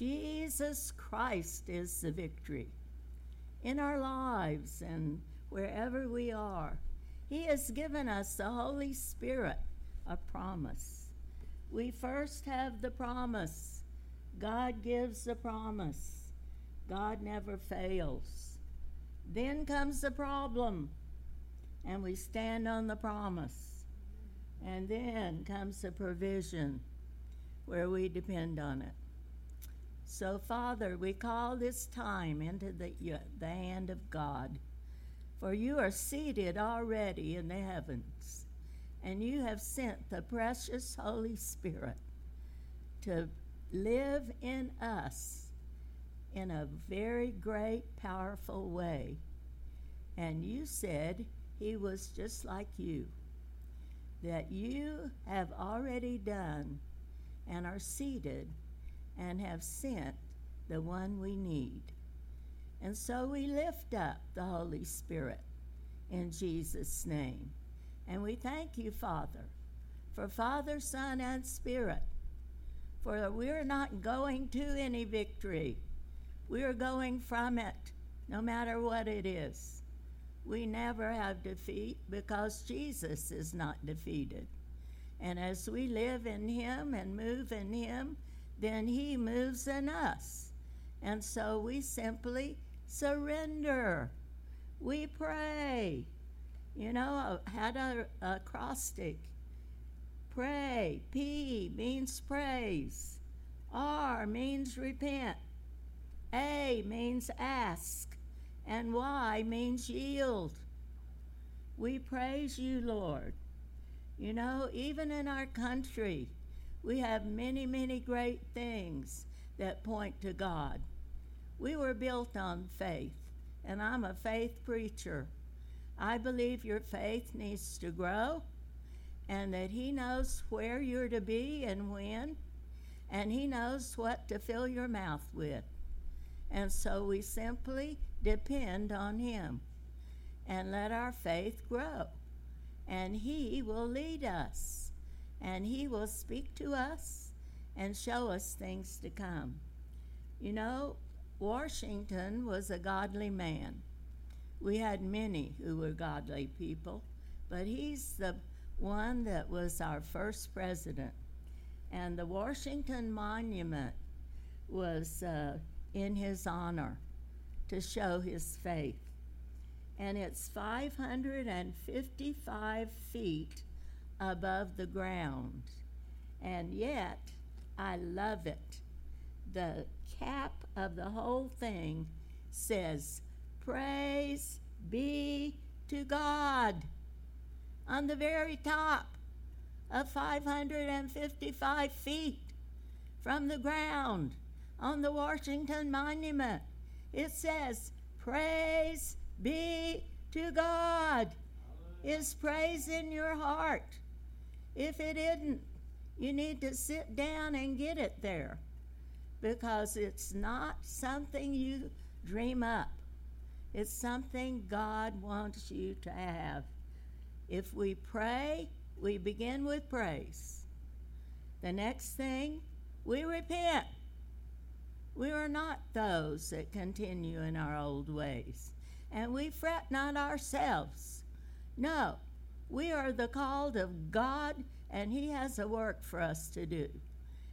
Jesus Christ is the victory in our lives and wherever we are. He has given us the Holy Spirit, a promise. We first have the promise. God gives the promise. God never fails. Then comes the problem, and we stand on the promise. And then comes the provision where we depend on it. So, Father, we call this time into the, the hand of God, for you are seated already in the heavens, and you have sent the precious Holy Spirit to live in us in a very great, powerful way. And you said he was just like you, that you have already done and are seated and have sent the one we need. And so we lift up the Holy Spirit in Jesus' name. And we thank you, Father, for Father, Son, and Spirit, for we're not going to any victory we are going from it, no matter what it is. We never have defeat because Jesus is not defeated. And as we live in Him and move in Him, then He moves in us. And so we simply surrender. We pray. You know, I had a, acrostic. Pray. P means praise. R means repent. A means ask, and Y means yield. We praise you, Lord. You know, even in our country, we have many, many great things that point to God. We were built on faith, and I'm a faith preacher. I believe your faith needs to grow, and that He knows where you're to be and when, and He knows what to fill your mouth with. And so we simply depend on Him and let our faith grow. And He will lead us, and He will speak to us and show us things to come. You know, Washington was a godly man. We had many who were godly people, but he's the one that was our first president. And the Washington Monument was uh, in his honor to show his faith. And it's 555 feet above the ground. And yet, I love it. The cap of the whole thing says, Praise be to God. On the very top of 555 feet from the ground on the Washington Monument. It says, Praise be to God. Is praise in your heart? If it isn't, you need to sit down and get it there because it's not something you dream up. It's something God wants you to have. If we pray, we begin with praise. The next thing, we repent. We are not those that continue in our old ways, and we fret not ourselves. No, we are the called of God, and He has a work for us to do.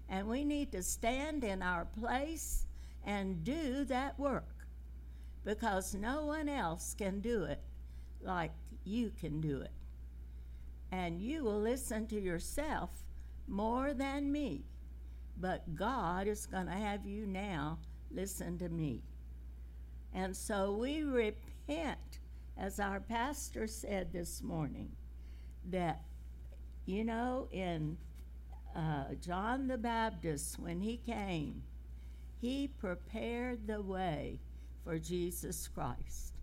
And we need to stand in our place and do that work because no one else can do it like you can do it. And you will listen to yourself more than me. But God is going to have you now listen to me. And so we repent, as our pastor said this morning, that, you know, in uh, John the Baptist, when he came, he prepared the way for Jesus Christ.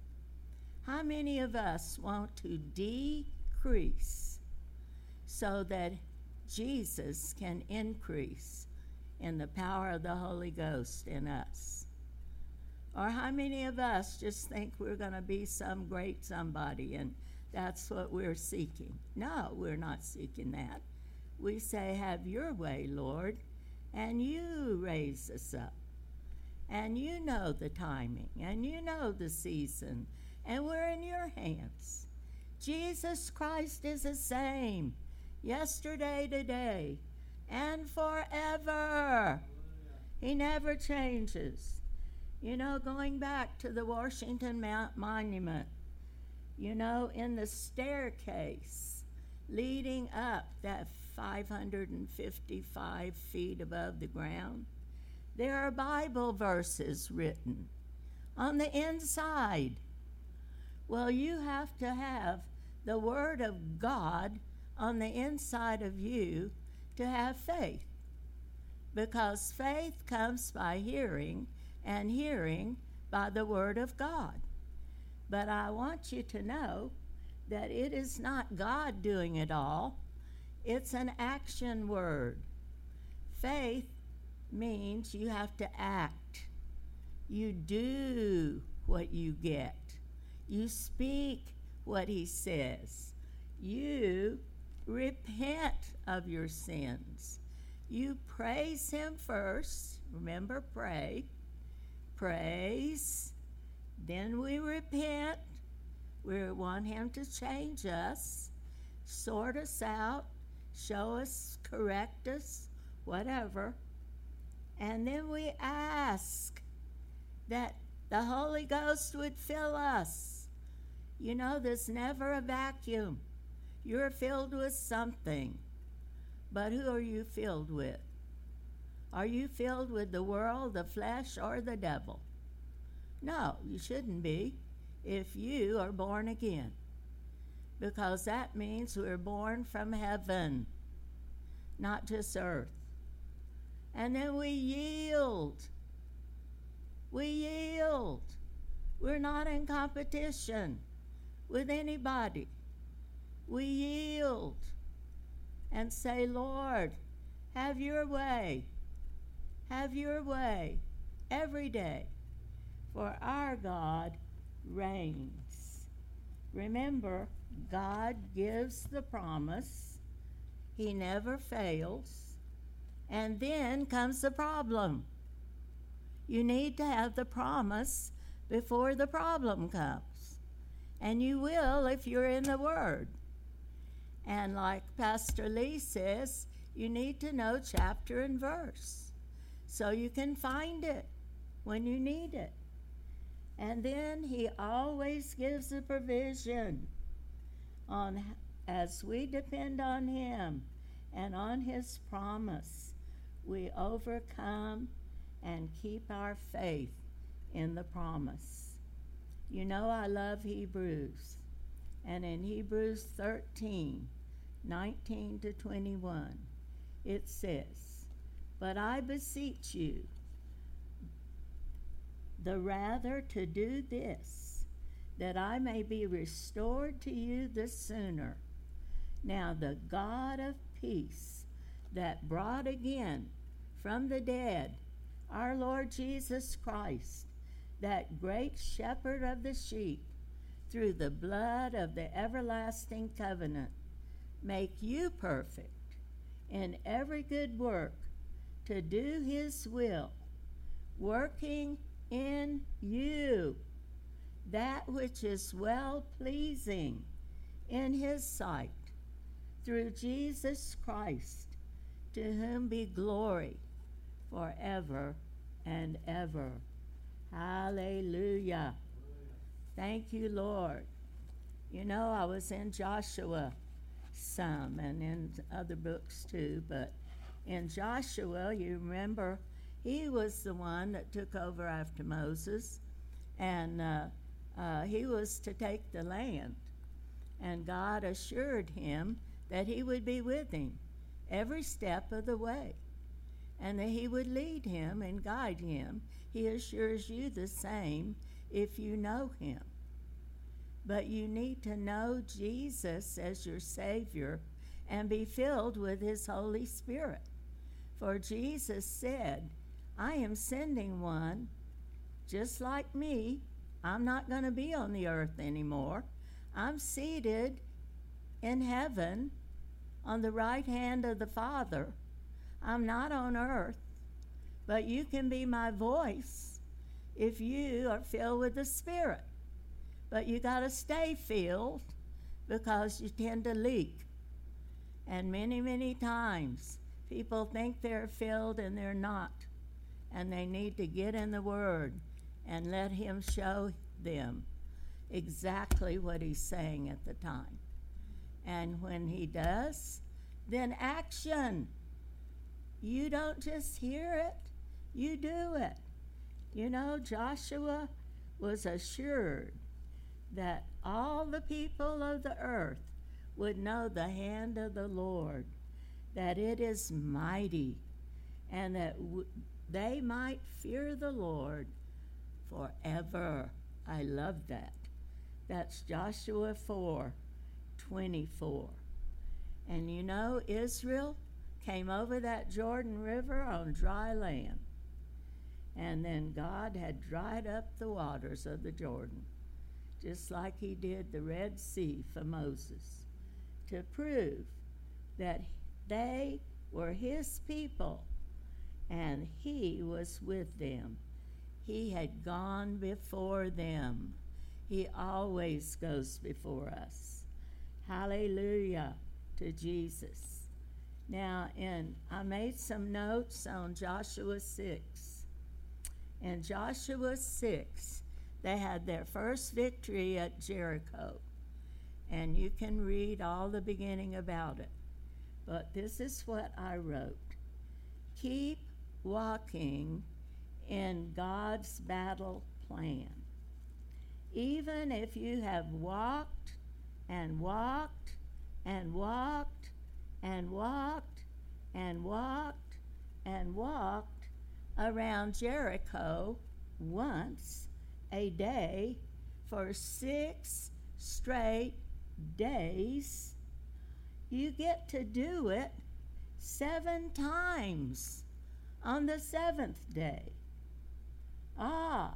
How many of us want to decrease so that Jesus can increase? in the power of the Holy Ghost in us? Or how many of us just think we're going to be some great somebody and that's what we're seeking? No, we're not seeking that. We say, Have your way, Lord, and you raise us up. And you know the timing, and you know the season, and we're in your hands. Jesus Christ is the same yesterday, today, and forever. He never changes. You know, going back to the Washington Mount Monument, you know, in the staircase leading up that 555 feet above the ground, there are Bible verses written on the inside. Well, you have to have the Word of God on the inside of you to have faith. Because faith comes by hearing, and hearing by the Word of God. But I want you to know that it is not God doing it all, it's an action word. Faith means you have to act, you do what you get, you speak what He says, you repent of your sins. You praise Him first. Remember, pray. Praise. Then we repent. We want Him to change us, sort us out, show us, correct us, whatever. And then we ask that the Holy Ghost would fill us. You know, there's never a vacuum. You're filled with something. But who are you filled with? Are you filled with the world, the flesh, or the devil? No, you shouldn't be if you are born again. Because that means we're born from heaven, not just earth. And then we yield. We yield. We're not in competition with anybody. We yield and say, Lord, have your way. Have your way every day, for our God reigns. Remember, God gives the promise, He never fails, and then comes the problem. You need to have the promise before the problem comes, and you will if you're in the Word. And like Pastor Lee says, you need to know chapter and verse so you can find it when you need it. And then he always gives a provision on as we depend on him and on his promise, we overcome and keep our faith in the promise. You know I love Hebrews. And in Hebrews 13, 19 to 21, it says, But I beseech you, the rather to do this, that I may be restored to you the sooner. Now the God of peace, that brought again from the dead our Lord Jesus Christ, that great shepherd of the sheep, through the blood of the everlasting covenant, make you perfect in every good work to do his will, working in you that which is well pleasing in his sight through Jesus Christ, to whom be glory forever and ever. Hallelujah. Thank you, Lord. You know, I was in Joshua some and in other books too, but in Joshua, you remember, he was the one that took over after Moses, and uh, uh, he was to take the land. And God assured him that he would be with him every step of the way and that he would lead him and guide him. He assures you the same if you know him. But you need to know Jesus as your Savior and be filled with His Holy Spirit. For Jesus said, I am sending one just like me. I'm not going to be on the earth anymore. I'm seated in heaven on the right hand of the Father. I'm not on earth, but you can be my voice if you are filled with the Spirit. But you got to stay filled because you tend to leak. And many, many times people think they're filled and they're not. And they need to get in the Word and let Him show them exactly what He's saying at the time. And when He does, then action. You don't just hear it, you do it. You know, Joshua was assured that all the people of the earth would know the hand of the Lord, that it is mighty, and that w- they might fear the Lord forever. I love that. That's Joshua 4 24. And you know, Israel came over that Jordan River on dry land. And then God had dried up the waters of the Jordan, just like He did the Red Sea for Moses, to prove that they were His people and He was with them. He had gone before them. He always goes before us. Hallelujah to Jesus. Now, in I made some notes on Joshua 6. In Joshua 6, they had their first victory at Jericho. And you can read all the beginning about it. But this is what I wrote Keep walking in God's battle plan. Even if you have walked and walked and walked and walked and walked and walked around Jericho once a day for six straight days, you get to do it seven times on the seventh day. Ah,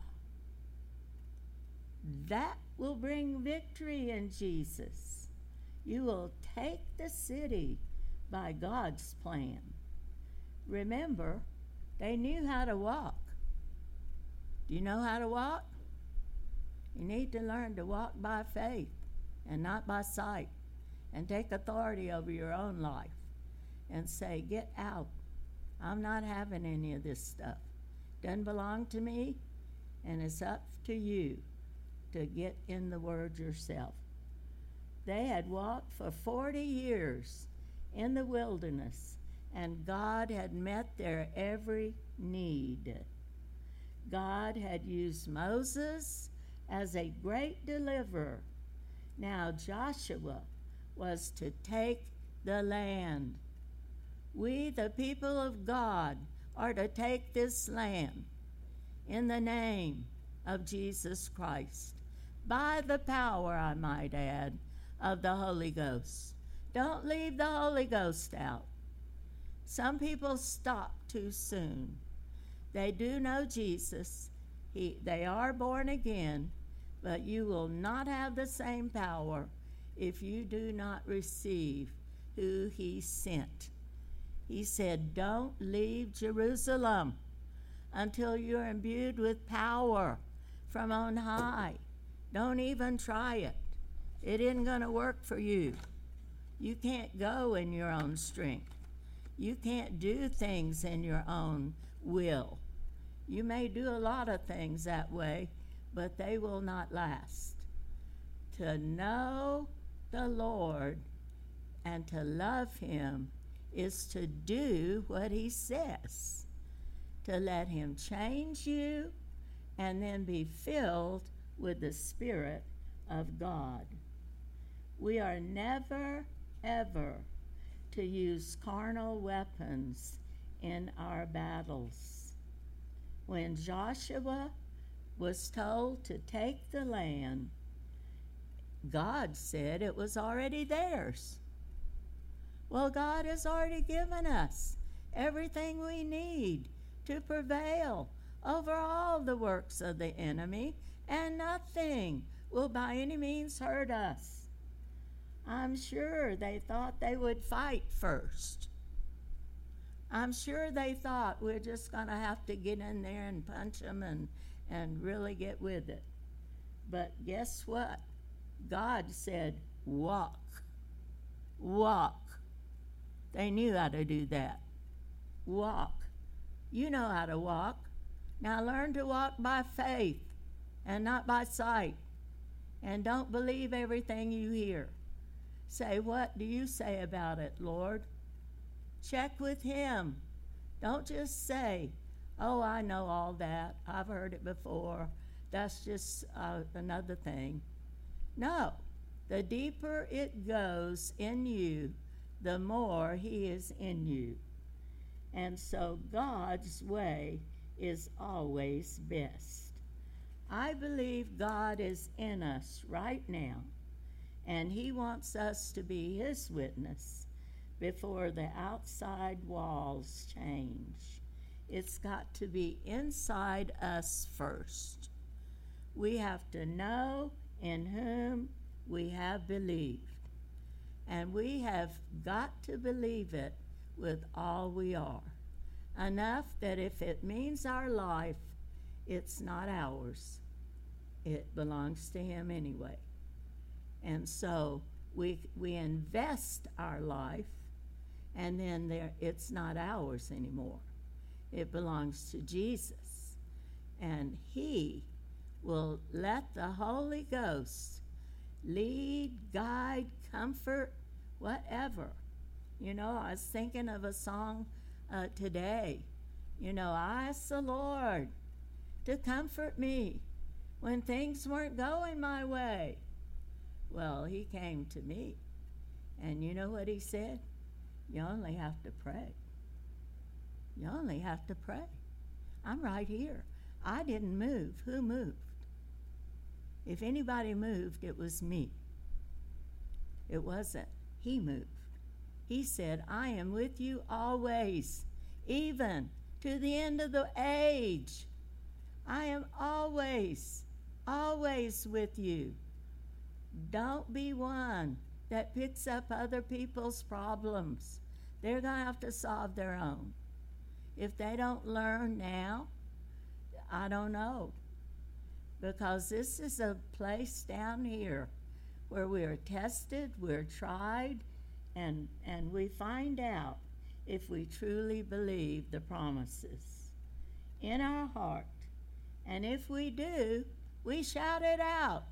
that will bring victory in Jesus. You will take the city by God's plan. Remember, they knew how to walk. Do you know how to walk? You need to learn to walk by faith and not by sight and take authority over your own life and say, Get out. I'm not having any of this stuff. Doesn't belong to me, and it's up to you to get in the Word yourself. They had walked for 40 years in the wilderness, and God had met their every need. God had used Moses as a great deliverer. Now Joshua was to take the land. We, the people of God, are to take this land in the name of Jesus Christ by the power, I might add, of the Holy Ghost. Don't leave the Holy Ghost out. Some people stop too soon. They do know Jesus. He, they are born again, but you will not have the same power if you do not receive who He sent. He said, Don't leave Jerusalem until you're imbued with power from on high. Don't even try it. It isn't going to work for you. You can't go in your own strength. You can't do things in your own will. You may do a lot of things that way, but they will not last. To know the Lord and to love Him is to do what He says, to let Him change you and then be filled with the Spirit of God. We are never, ever to use carnal weapons in our battles. When Joshua was told to take the land, God said it was already theirs. Well, God has already given us everything we need to prevail over all the works of the enemy and nothing will by any means hurt us. I'm sure they thought they would fight first. I'm sure they thought we're just going to have to get in there and punch them and, and really get with it. But guess what? God said, walk. Walk. They knew how to do that. Walk. You know how to walk. Now learn to walk by faith and not by sight. And don't believe everything you hear. Say, What do you say about it, Lord? Check with Him. Don't just say, Oh, I know all that. I've heard it before. That's just uh, another thing. No. The deeper it goes in you, the more He is in you. And so God's way is always best. I believe God is in us right now, and He wants us to be His witness before the outside walls change. It's got to be inside us first. We have to know in whom we have believed. And we have got to believe it with all we are. Enough that if it means our life, it's not ours. It belongs to Him anyway. And so we, we invest our life, and then there, it's not ours anymore. It belongs to Jesus. And He will let the Holy Ghost lead, guide, comfort, whatever. You know, I was thinking of a song uh, today. You know, I asked the Lord to comfort me when things weren't going my way. Well, He came to me. And you know what He said? You only have to pray. You only have to pray. I'm right here. I didn't move. Who moved? If anybody moved, it was me. It wasn't. He moved. He said, I am with you always, even to the end of the age. I am always, always with you. Don't be one that picks up other people's problems. They're going to have to solve their own. If they don't learn now, I don't know because this is a place down here where we are tested, we're tried, and, and we find out if we truly believe the promises in our heart. And if we do, we shout it out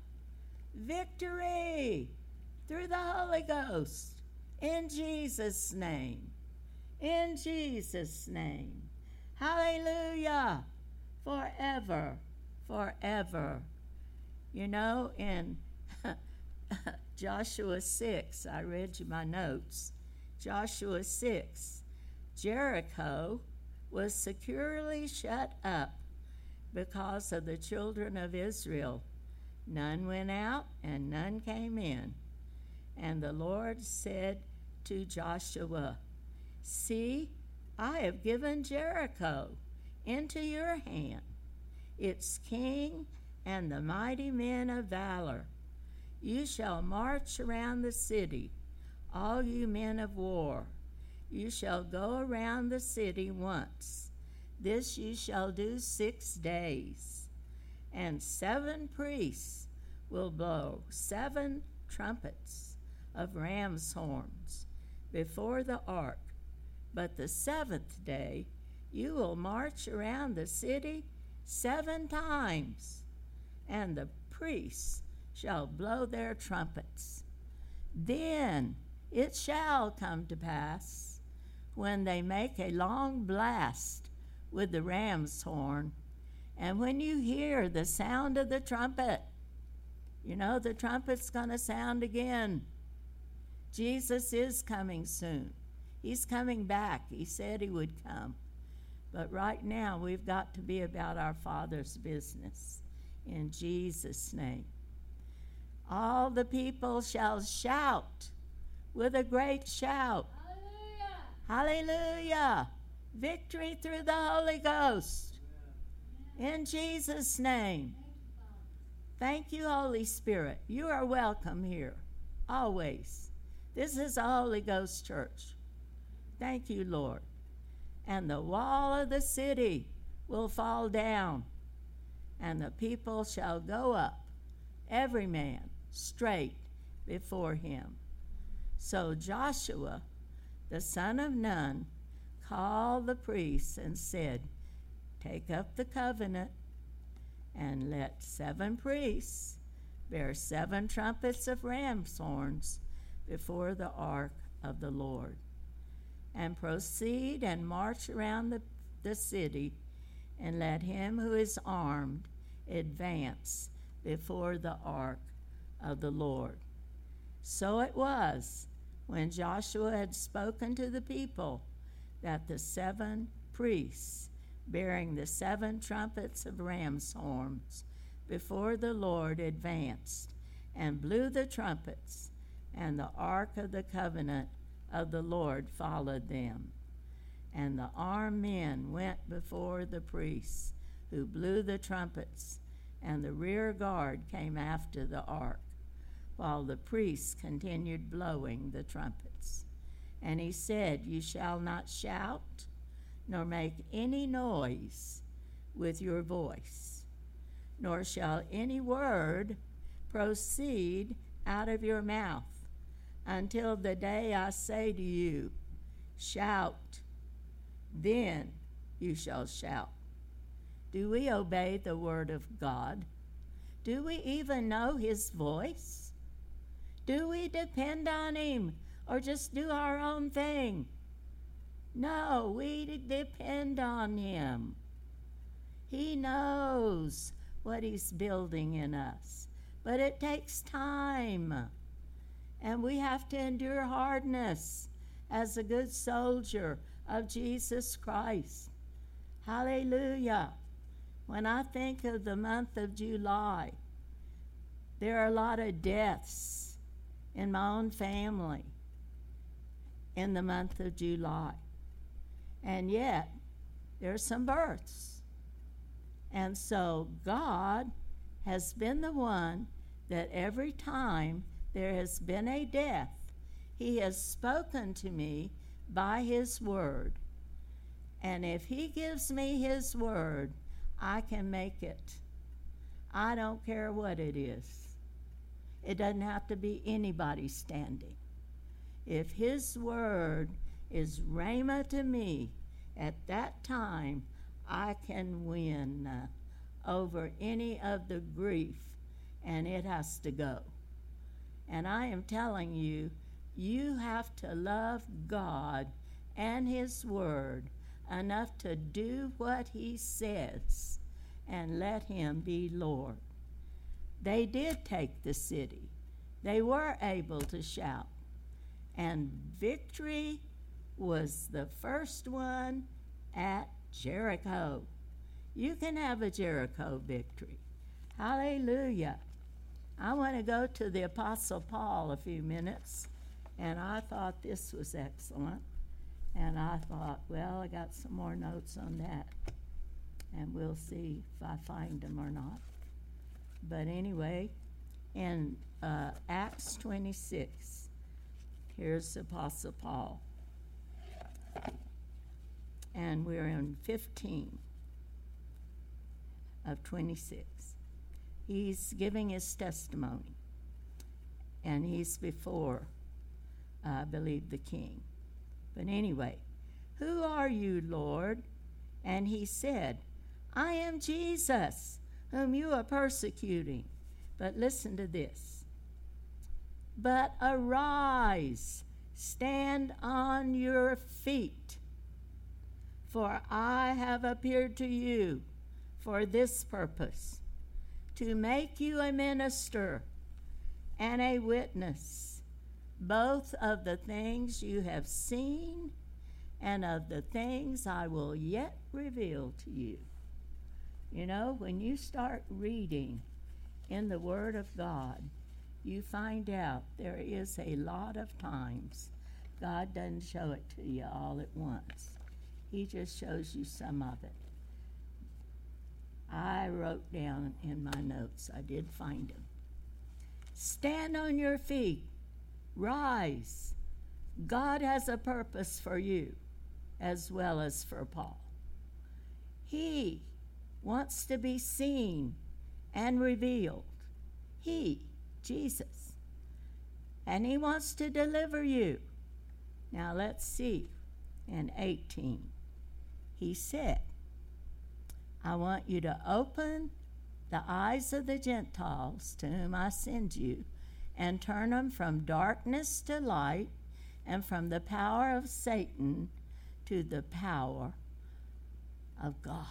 Victory through the Holy Ghost in Jesus' name. In Jesus' name. Hallelujah. Forever forever. You know, in Joshua 6, I read you my notes. Joshua 6, Jericho was securely shut up because of the children of Israel. None went out and none came in. And the Lord said to Joshua, See, I have given Jericho into your hand its king, and the mighty men of valor. You shall march around the city, all you men of war. You shall go around the city once. This you shall do six days. And seven priests will blow seven trumpets of ram's horns before the ark. But the seventh day you will march around the city seven times, and the priests shall blow their trumpets. Then it shall come to pass, when they make a long blast with the ram's horn, and when you hear the sound of the trumpet, you know the trumpet's going to sound again. Jesus is coming soon. He's coming back. He said he would come. But right now, we've got to be about our Father's business. In Jesus' name. All the people shall shout with a great shout. Hallelujah! Hallelujah. Victory through the Holy Ghost. In Jesus' name. Thank you, Holy Spirit. You are welcome here, always. This is a Holy Ghost church. Thank you, Lord and the wall of the city will fall down. and the people shall go up, every man straight before him. So Joshua, the son of Nun, called the priests and said, Take up the covenant, and let seven priests bear seven trumpets of ram's horns before the ark of the Lord, and proceed and march around the, the city, and let him who is armed advance before the ark of the Lord. So it was when Joshua had spoken to the people that the seven priests bearing the seven trumpets of ram's horns before the Lord advanced and blew the trumpets, and the ark of the covenant of the Lord followed them. And the armed men went before the priests who blew the trumpets, and the rear guard came after the ark, while the priests continued blowing the trumpets. And he said, You shall not shout, nor make any noise with your voice, nor shall any word proceed out of your mouth until the day I say to you, Shout, then you shall shout. Do we obey the word of God? Do we even know his voice? Do we depend on him or just do our own thing? No, we depend on him. He knows what he's building in us, but it takes time. And we have to endure hardness as a good soldier of Jesus Christ. Hallelujah. When I think of the month of July, there are a lot of deaths in my own family in the month of July. And yet, there are some births. And so, God has been the one that every time there has been a death, He has spoken to me by His word. And if He gives me His word, I can make it. I don't care what it is. It doesn't have to be anybody standing. If His word is Rhema to me at that time, I can win uh, over any of the grief, and it has to go. And I am telling you, you have to love God and His Word enough to do what He says and let Him be Lord. They did take the city, they were able to shout, and victory was the first one at Jericho. You can have a Jericho victory. Hallelujah. I want to go to the Apostle Paul a few minutes, and I thought this was excellent. And I thought, well, I got some more notes on that, and we'll see if I find them or not. But anyway, in uh, Acts 26, here's Apostle Paul. And we're in 15 of 26. He's giving his testimony, and he's before, I believe, the king. But anyway, who are you, Lord? And he said, I am Jesus, whom you are persecuting. But listen to this. But arise, stand on your feet, for I have appeared to you for this purpose to make you a minister and a witness both of the things you have seen and of the things I will yet reveal to you. You know, when you start reading in the Word of God, you find out there is a lot of times God doesn't show it to you all at once, He just shows you some of it. I wrote down in my notes, I did find them. Stand on your feet Rise. God has a purpose for you as well as for Paul. He wants to be seen and revealed. He, Jesus. And He wants to deliver you. Now let's see. In 18, He said, I want you to open the eyes of the Gentiles to whom I send you and turn them from darkness to light and from the power of Satan to the power of God,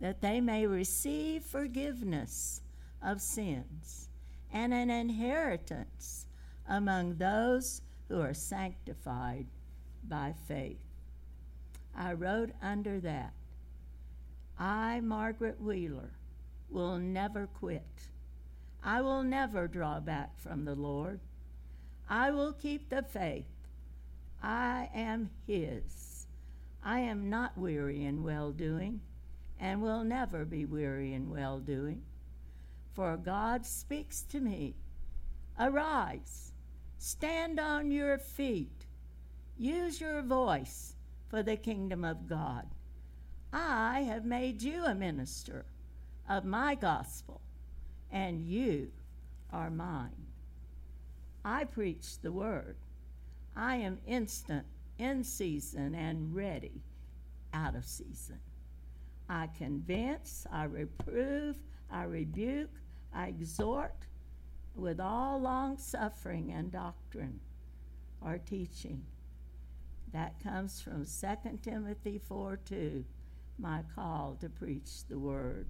that they may receive forgiveness of sins and an inheritance among those who are sanctified by faith. I wrote under that I, Margaret Wheeler, will never quit. I will never draw back from the Lord. I will keep the faith. I am His. I am not weary in well doing, and will never be weary in well doing. For God speaks to me Arise, stand on your feet, use your voice for the kingdom of God. I have made you a minister of my gospel, and you are mine. I preach the word. I am instant, in season, and ready out of season. I convince, I reprove, I rebuke, I exhort with all long suffering and doctrine or teaching. That comes from 2 Timothy 4 2, my call to preach the word.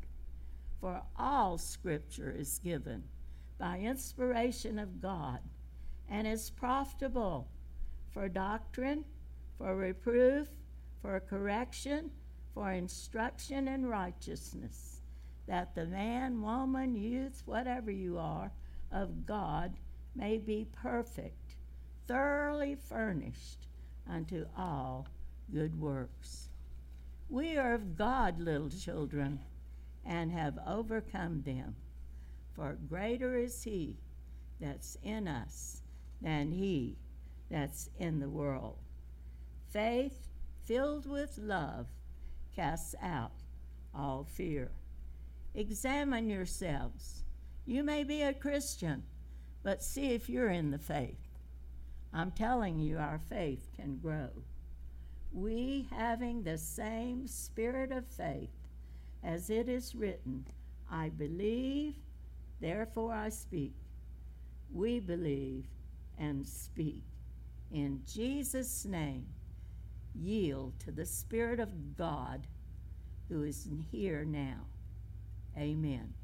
For all scripture is given by inspiration of God and is profitable for doctrine, for reproof, for correction, for instruction in righteousness, that the man, woman, youth, whatever you are, of God may be perfect, thoroughly furnished unto all good works. We are of God, little children, and have overcome them, for greater is He that's in us than he that's in the world. Faith filled with love casts out all fear. Examine yourselves. You may be a Christian, but see if you're in the faith. I'm telling you, our faith can grow. We, having the same spirit of faith, as it is written, I believe, therefore I speak. We believe, and speak. In Jesus' name, yield to the Spirit of God who is here now. Amen.